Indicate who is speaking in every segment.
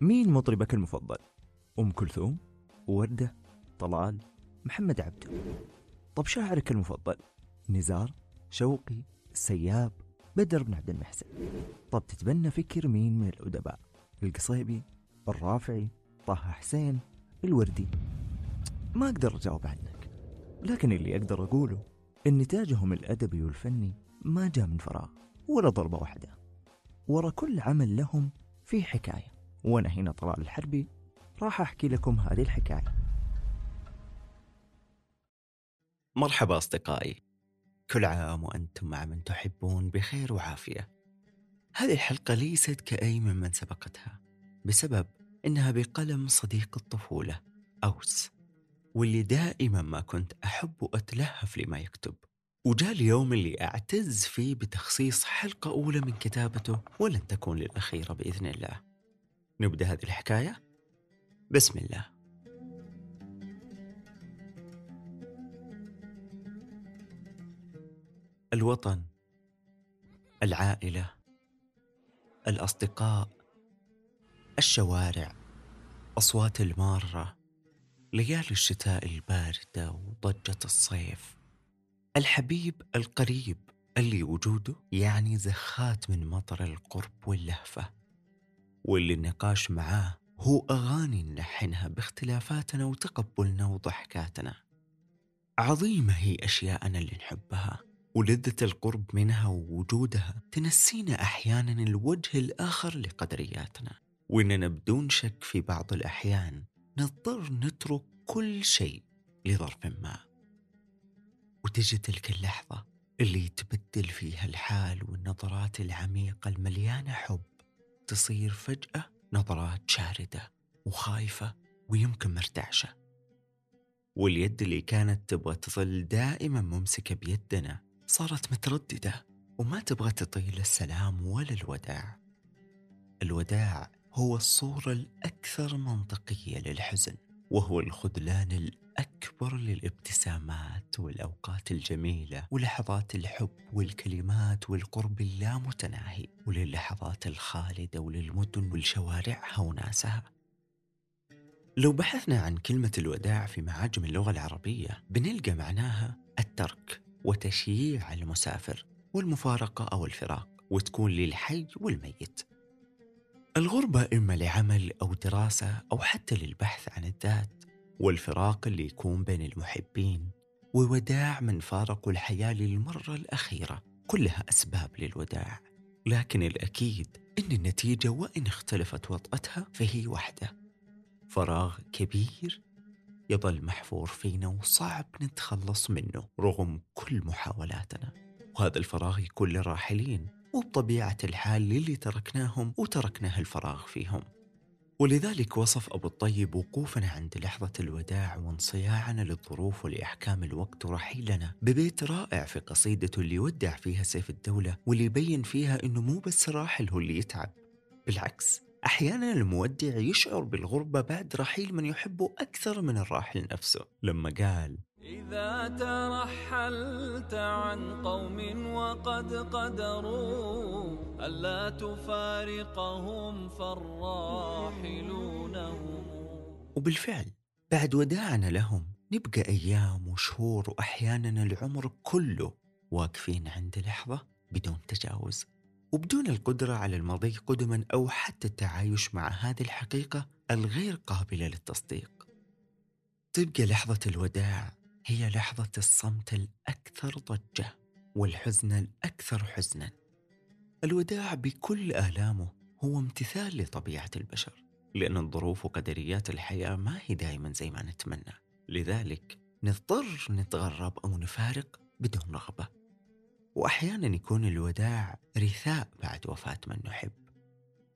Speaker 1: مين مطربك المفضل؟ أم كلثوم؟ وردة؟ طلال؟ محمد عبده؟ طب شاعرك المفضل؟ نزار؟ شوقي؟ السياب؟ بدر بن عبد المحسن؟ طب تتبنى فكر مين من الأدباء؟ القصيبي؟ الرافعي؟ طه حسين؟ الوردي؟ ما أقدر أجاوب عنك لكن اللي أقدر أقوله إن نتاجهم الأدبي والفني ما جاء من فراغ ولا ضربة واحدة ورا كل عمل لهم في حكاية وأنا هنا طلال الحربي راح أحكي لكم هذه الحكاية.
Speaker 2: مرحبا أصدقائي. كل عام وأنتم مع من تحبون بخير وعافية. هذه الحلقة ليست كأي ممن سبقتها بسبب إنها بقلم صديق الطفولة أوس واللي دائما ما كنت أحب وأتلهف لما يكتب. وجاء اليوم اللي أعتز فيه بتخصيص حلقة أولى من كتابته ولن تكون للأخيرة بإذن الله. نبدأ هذه الحكاية. بسم الله. الوطن العائلة الأصدقاء الشوارع أصوات المارة ليالي الشتاء الباردة وضجة الصيف. الحبيب القريب اللي وجوده يعني زخات من مطر القرب واللهفة. واللي النقاش معاه هو أغاني نلحنها باختلافاتنا وتقبلنا وضحكاتنا. عظيمة هي أشياءنا اللي نحبها ولذة القرب منها ووجودها تنسينا أحيانا الوجه الآخر لقدرياتنا. وإننا بدون شك في بعض الأحيان نضطر نترك كل شيء لظرف ما. وتجي تلك اللحظة اللي يتبدل فيها الحال والنظرات العميقة المليانة حب تصير فجأة نظرات شاردة وخايفة ويمكن مرتعشة. واليد اللي كانت تبغى تظل دائما ممسكة بيدنا صارت مترددة وما تبغى تطيل السلام ولا الوداع. الوداع هو الصورة الأكثر منطقية للحزن وهو الخذلان للابتسامات والأوقات الجميلة ولحظات الحب والكلمات والقرب اللامتناهي وللحظات الخالدة وللمدن والشوارعها وناسها. لو بحثنا عن كلمة الوداع في معاجم اللغة العربية بنلقى معناها الترك وتشييع المسافر والمفارقة أو الفراق وتكون للحي والميت. الغربة إما لعمل أو دراسة أو حتى للبحث عن الذات والفراق اللي يكون بين المحبين ووداع من فارقوا الحياة للمرة الأخيرة كلها أسباب للوداع. لكن الأكيد إن النتيجة وإن اختلفت وطأتها فهي واحدة. فراغ كبير يظل محفور فينا وصعب نتخلص منه رغم كل محاولاتنا. وهذا الفراغ يكون للراحلين وبطبيعة الحال للي تركناهم وتركناه الفراغ فيهم. ولذلك وصف أبو الطيب وقوفنا عند لحظة الوداع وانصياعنا للظروف ولأحكام الوقت ورحيلنا ببيت رائع في قصيدته اللي ودع فيها سيف الدولة واللي يبين فيها أنه مو بس الراحل هو اللي يتعب. بالعكس أحيانا المودع يشعر بالغربة بعد رحيل من يحبه أكثر من الراحل نفسه. لما قال
Speaker 3: إذا ترحلت عن قوم وقد قدروا ألا تفارقهم فالراحلون هم؟
Speaker 2: وبالفعل بعد وداعنا لهم نبقى أيام وشهور وأحيانا العمر كله واقفين عند لحظة بدون تجاوز. وبدون القدرة على المضي قدما أو حتى التعايش مع هذه الحقيقة الغير قابلة للتصديق. تبقى لحظة الوداع هي لحظة الصمت الأكثر ضجة والحزن الأكثر حزنا. الوداع بكل آلامه هو امتثال لطبيعة البشر لأن الظروف وقدريات الحياة ما هي دائما زي ما نتمنى. لذلك نضطر نتغرب أو نفارق بدون رغبة. وأحيانا يكون الوداع رثاء بعد وفاة من نحب.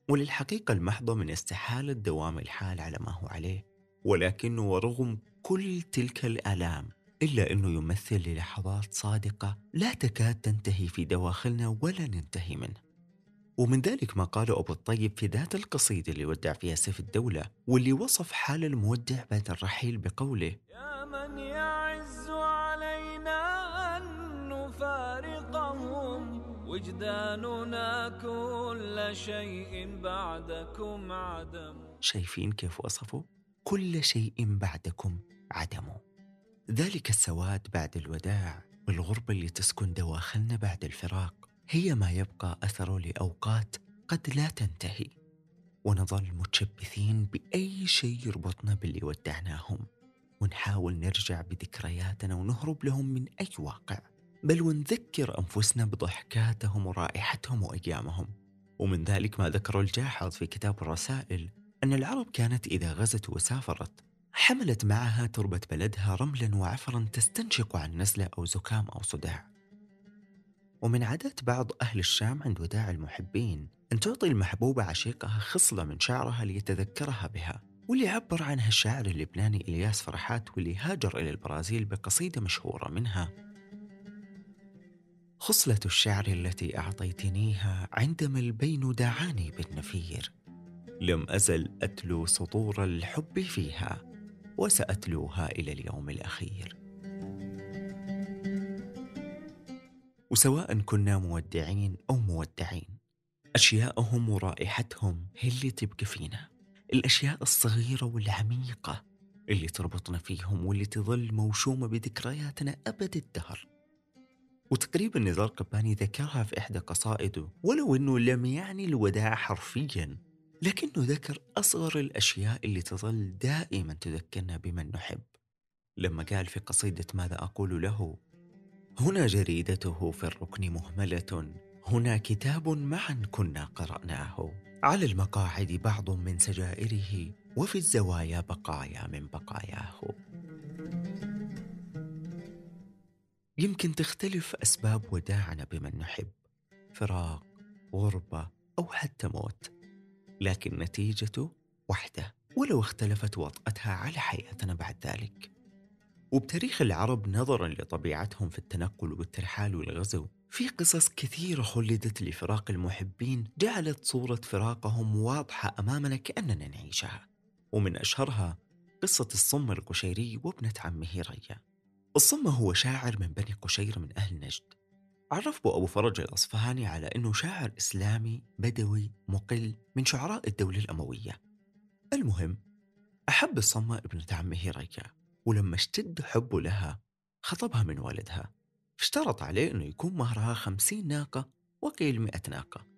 Speaker 2: وللحقيقة المحضة من استحالة دوام الحال على ما هو عليه. ولكنه ورغم كل تلك الآلام إلا أنه يمثل للحظات صادقة لا تكاد تنتهي في دواخلنا ولا ننتهي منه. ومن ذلك ما قاله أبو الطيب في ذات القصيدة اللي ودع فيها سيف الدولة واللي وصف حال المودع بعد الرحيل بقوله
Speaker 3: يا من وجداننا كل شيء بعدكم عدم.
Speaker 2: شايفين كيف وصفوا؟ كل شيء بعدكم عدمه ذلك السواد بعد الوداع والغربة اللي تسكن دواخلنا بعد الفراق. هي ما يبقى أثره لأوقات قد لا تنتهي. ونظل متشبثين بأي شيء يربطنا باللي ودعناهم. ونحاول نرجع بذكرياتنا ونهرب لهم من أي واقع. بل ونذكر أنفسنا بضحكاتهم ورائحتهم وأيامهم. ومن ذلك ما ذكره الجاحظ في كتاب الرسائل أن العرب كانت إذا غزت وسافرت حملت معها تربة بلدها رملا وعفرا تستنشق عن نزلة أو زكام أو صداع. ومن عادات بعض أهل الشام عند وداع المحبين أن تعطي المحبوبة عشيقها خصلة من شعرها ليتذكرها بها واللي عبر عنها الشاعر اللبناني إلياس فرحات واللي هاجر إلى البرازيل بقصيدة مشهورة منها خصلة الشعر التي أعطيتنيها عندما البين دعاني بالنفير. لم أزل أتلو سطور الحب فيها وسأتلوها إلى اليوم الأخير. وسواء كنا مودعين أو مودعين أشياءهم ورائحتهم هي اللي تبقى فينا. الأشياء الصغيرة والعميقة اللي تربطنا فيهم واللي تظل موشومة بذكرياتنا أبد الدهر. وتقريبا نزار قباني ذكرها في إحدى قصائده ولو أنه لم يعني الوداع حرفيا لكنه ذكر أصغر الأشياء اللي تظل دائما تذكرنا بمن نحب. لما قال في قصيدة ماذا أقول له؟ هنا جريدته في الركن مهملة هنا كتاب معا كنا قرأناه. على المقاعد بعض من سجائره وفي الزوايا بقايا من بقاياه. يمكن تختلف أسباب وداعنا بمن نحب فراق غربة أو حتى موت. لكن نتيجته واحدة ولو اختلفت وطأتها على حياتنا بعد ذلك. وبتاريخ العرب نظرا لطبيعتهم في التنقل والترحال والغزو في قصص كثيرة خلدت لفراق المحبين جعلت صورة فراقهم واضحة أمامنا كأننا نعيشها. ومن أشهرها قصة الصم القشيري وابنة عمه ريا. الصم هو شاعر من بني قشير من أهل نجد. عرفه أبو فرج الأصفهاني على أنه شاعر إسلامي بدوي مقل من شعراء الدولة الأموية. المهم أحب الصمة ابنة عمه ريا ولما اشتد حبه لها خطبها من والدها. اشترط عليه أنه يكون مهرها خمسين ناقة وقيل مئة ناقة.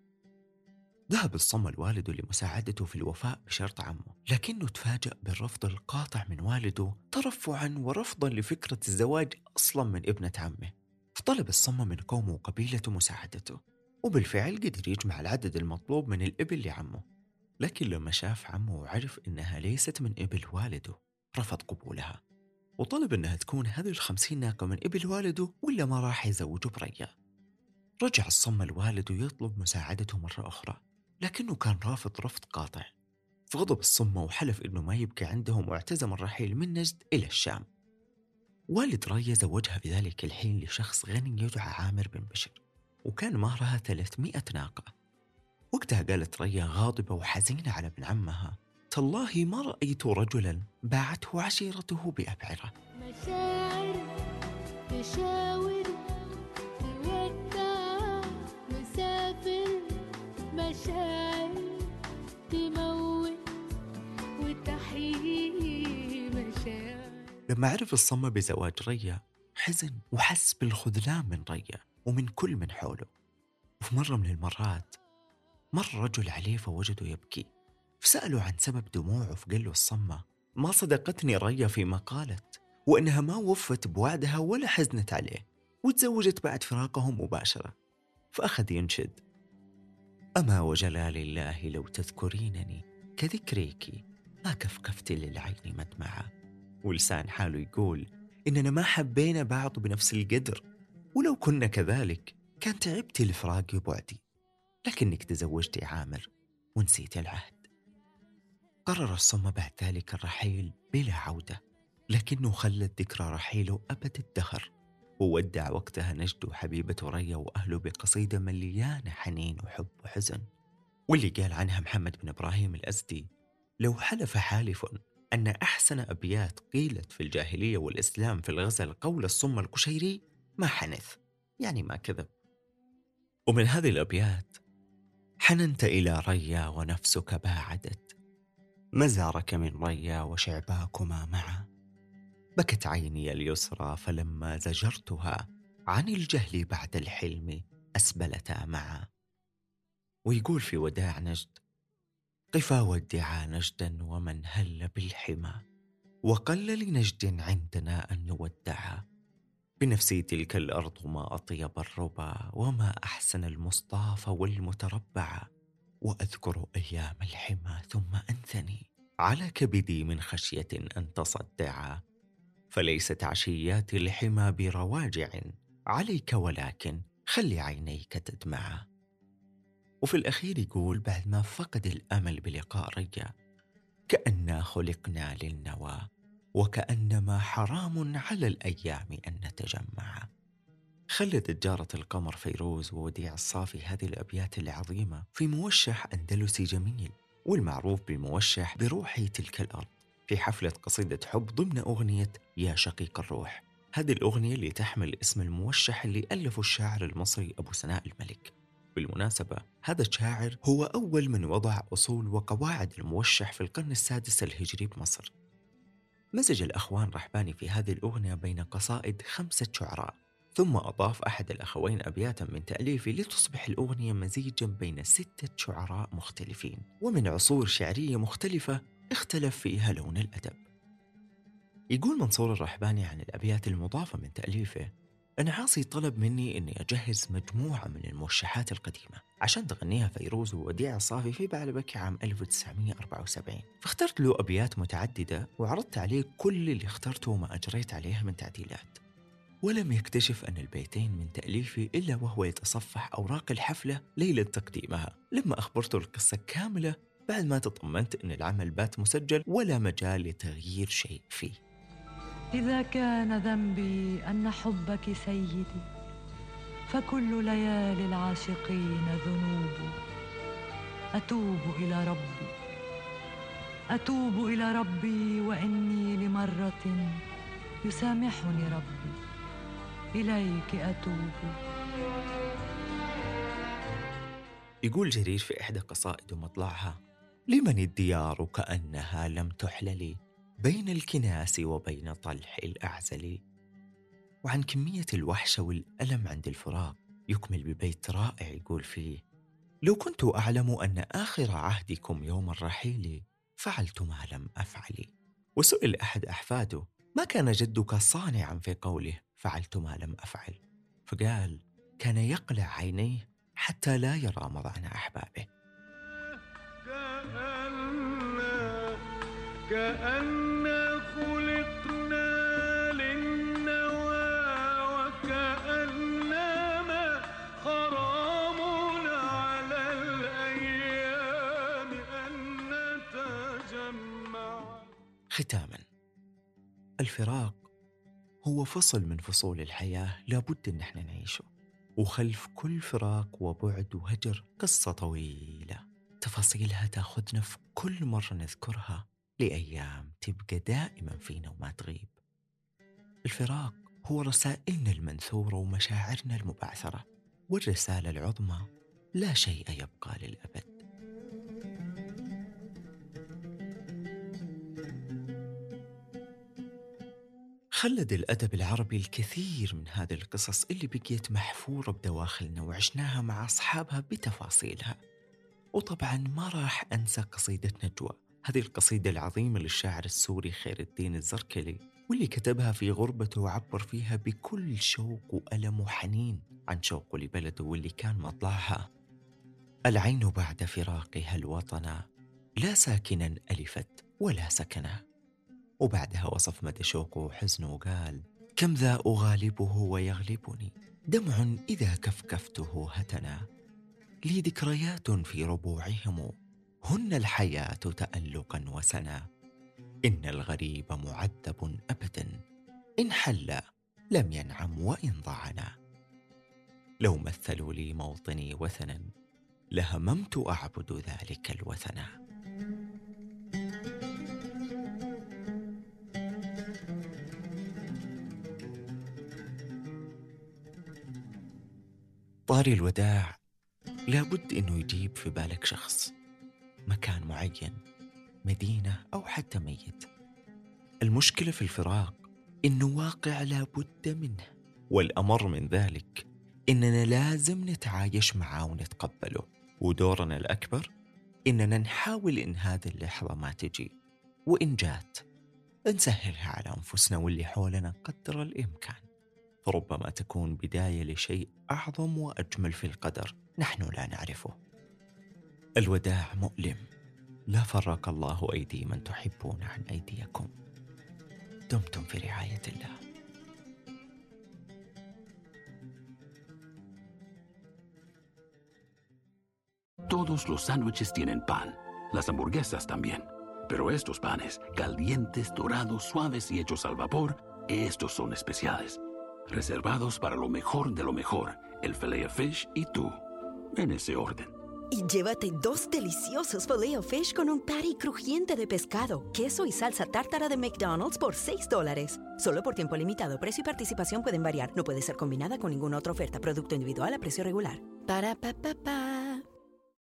Speaker 2: ذهب الصم الوالد لمساعدته في الوفاء بشرط عمه لكنه تفاجأ بالرفض القاطع من والده ترفعا ورفضا لفكرة الزواج أصلا من ابنة عمه. فطلب الصم من قومه وقبيلته مساعدته وبالفعل قدر يجمع العدد المطلوب من الإبل لعمه. لكن لما شاف عمه وعرف إنها ليست من إبل والده رفض قبولها وطلب أنها تكون هذه الخمسين ناقة من إبل والده ولا ما راح يزوجه بريا رجع الصم الوالد ويطلب مساعدته مرة أخرى لكنه كان رافض رفض قاطع. فغضب الصم وحلف أنه ما يبقى عندهم واعتزم الرحيل من نجد إلى الشام. والد ريا زوجها في ذلك الحين لشخص غني يدعى عامر بن بشر وكان مهرها 300 ناقة. وقتها قالت ريا غاضبة وحزينة على ابن عمها تالله ما رأيت رجلا باعته عشيرته بأبعرة.
Speaker 4: مشاعر تشاور
Speaker 2: لما عرف الصمة بزواج ريا حزن وحس بالخذلان من ريا ومن كل من حوله. وفي مرة من المرات مر رجل عليه فوجده يبكي. فسألوا عن سبب دموعه فقال له الصمة. ما صدقتني ريا فيما قالت وإنها ما وفت بوعدها ولا حزنت عليه وتزوجت بعد فراقه مباشرة. فأخذ ينشد. أما وجلال الله لو تذكرينني كذكريك ما كفكفت للعين مدمعة. ولسان حاله يقول إننا ما حبينا بعض بنفس القدر ولو كنا كذلك كان تعبتي لفراقي وبعدي لكنك تزوجتي عامر ونسيتي العهد. قرر الصمة بعد ذلك الرحيل بلا عودة لكنه خلى ذكرى رحيله أبد الدهر وودع وقتها نجد وحبيبته ريا وأهله بقصيدة مليانة حنين وحب وحزن واللي قال عنها محمد بن إبراهيم الأزدي لو حلف حالف أن أحسن أبيات قيلت في الجاهلية والإسلام في الغزل قول الصم القشيري ما حنث يعني ما كذب. ومن هذه الأبيات حننت إلى ريا ونفسك باعدت مزارك من ريا وشعباكما معا. بكت عيني اليسرى فلما زجرتها عن الجهل بعد الحلم أسبلتا معا. ويقول في وداع نجد قفا ودعا نجدا ومن هل بالحمى وقل لنجد عندنا أن نودعا بنفسي تلك الأرض ما أطيب الربا وما أحسن المصطاف والمتربع. وأذكر أيام الحمى ثم أنثني. على كبدي من خشية أن تصدعا فليست عشيات الحمى برواجع. عليك ولكن خلي عينيك تدمعا وفي الأخير يقول بعد ما فقد الأمل بلقاء ريا كأننا خلقنا للنوى وكأنما حرام على الأيام أن نتجمع. خلدت جارة القمر فيروز ووديع الصافي هذه الأبيات العظيمة في موشح أندلسي جميل والمعروف بموشح بروحي تلك الأرض في حفلة قصيدة حب ضمن أغنية يا شقيق الروح هذه الأغنية اللي تحمل اسم الموشح اللي ألفه الشاعر المصري أبو سناء الملك. بالمناسبة هذا الشاعر هو أول من وضع أصول وقواعد الموشح في القرن السادس الهجري بمصر. مزج الأخوان رحباني في هذه الأغنية بين قصائد خمسة شعراء ثم أضاف أحد الأخوين أبياتا من تأليفه لتصبح الأغنية مزيجا بين ستة شعراء مختلفين ومن عصور شعرية مختلفة اختلف فيها لون الأدب. يقول منصور الرحباني عن الأبيات المضافة من تأليفه أن عاصي طلب مني أني أجهز مجموعة من الموشحات القديمة عشان تغنيها فيروز ووديع الصافي في بعلبك عام 1974 فاخترت له أبيات متعددة وعرضت عليه كل اللي اخترته وما أجريت عليها من تعديلات. ولم يكتشف أن البيتين من تأليفي إلا وهو يتصفح أوراق الحفلة ليلة تقديمها. لما أخبرته القصة كاملة بعد ما تطمنت أن العمل بات مسجل ولا مجال لتغيير شيء فيه.
Speaker 5: إذا كان ذنبي أن حبك سيدي فكل ليالي العاشقين ذنوب. أتوب إلى ربي. أتوب إلى ربي وإني لمرة يسامحني ربي. إليك أتوب.
Speaker 2: يقول جرير في إحدى قصائد مطلعها لمن الديار كأنها لم تحلل بين الكناس وبين طلح الأعزل. وعن كمية الوحشة والألم عند الفراق يكمل ببيت رائع يقول فيه لو كنت أعلم أن آخر عهدكم يوم الرحيل فعلت ما لم أفعل. وسئل أحد أحفاده ما كان جدك صانعا في قوله فعلت ما لم أفعل؟ فقال كان يقلع عينيه حتى لا يرى مضعن أحبابه.
Speaker 3: كأن خلقنا للنوى وكأنما على الأيام أن
Speaker 2: ختاما. الفراق هو فصل من فصول الحياة لابد إن إحنا نعيشه. وخلف كل فراق وبعد وهجر قصة طويلة. تفاصيلها تأخذنا في كل مرة نذكرها. لأيام تبقى دائما فينا وما تغيب الفراق هو رسائلنا المنثورة ومشاعرنا المبعثرة والرسالة العظمى لا شيء يبقى للأبد. خلد الأدب العربي الكثير من هذه القصص اللي بقيت محفورة بدواخلنا وعشناها مع أصحابها بتفاصيلها وطبعا ما راح أنسى قصيدة نجوى هذه القصيدة العظيمة للشاعر السوري خير الدين الزركلي واللي كتبها في غربته وعبر فيها بكل شوق وألم وحنين عن شوقه لبلده واللي كان مطلعها. العين بعد فراقها الوطن لا ساكنا ألفت ولا سكنا وبعدها وصف مدى شوقه وحزنه وقال كم ذا أغالبه ويغلبني دمع إذا كفكفته هتنا. لي ذكريات في ربوعهم هن الحياة تألقا وسنا. إن الغريب معذب أبدا. إن حل لم ينعم وإن ضعنا. لو مثلوا لي موطني وثنا لهممت أعبد ذلك الوثنا طاري الوداع لابد إنه يجيب في بالك شخص. مكان معين مدينة أو حتى ميت. المشكلة في الفراق إنه واقع لابد منه والأمر من ذلك إننا لازم نتعايش معاه ونتقبله. ودورنا الأكبر إننا نحاول إن هذه اللحظة ما تجي. وإن جات نسهلها على أنفسنا واللي حولنا قدر الإمكان. فربما تكون بداية لشيء أعظم وأجمل في القدر. نحن لا نعرفه. الوداع مؤلم لا فرق الله ايدي من تحبون عن ايديكم دمتم في رعايه الله
Speaker 6: Todos los sándwiches tienen pan, las hamburguesas también. Pero estos panes, calientes, dorados, suaves y hechos al vapor, estos son especiales. Reservados para lo mejor de lo mejor, el filet fish y tú. En ese orden.
Speaker 7: Y llévate dos deliciosos filet fish con un patty crujiente de pescado, queso y salsa tártara de McDonald's por 6 dólares. Solo por tiempo limitado. Precio y participación pueden variar. No puede ser combinada con ninguna otra oferta. Producto individual a precio regular. Para pa pa pa.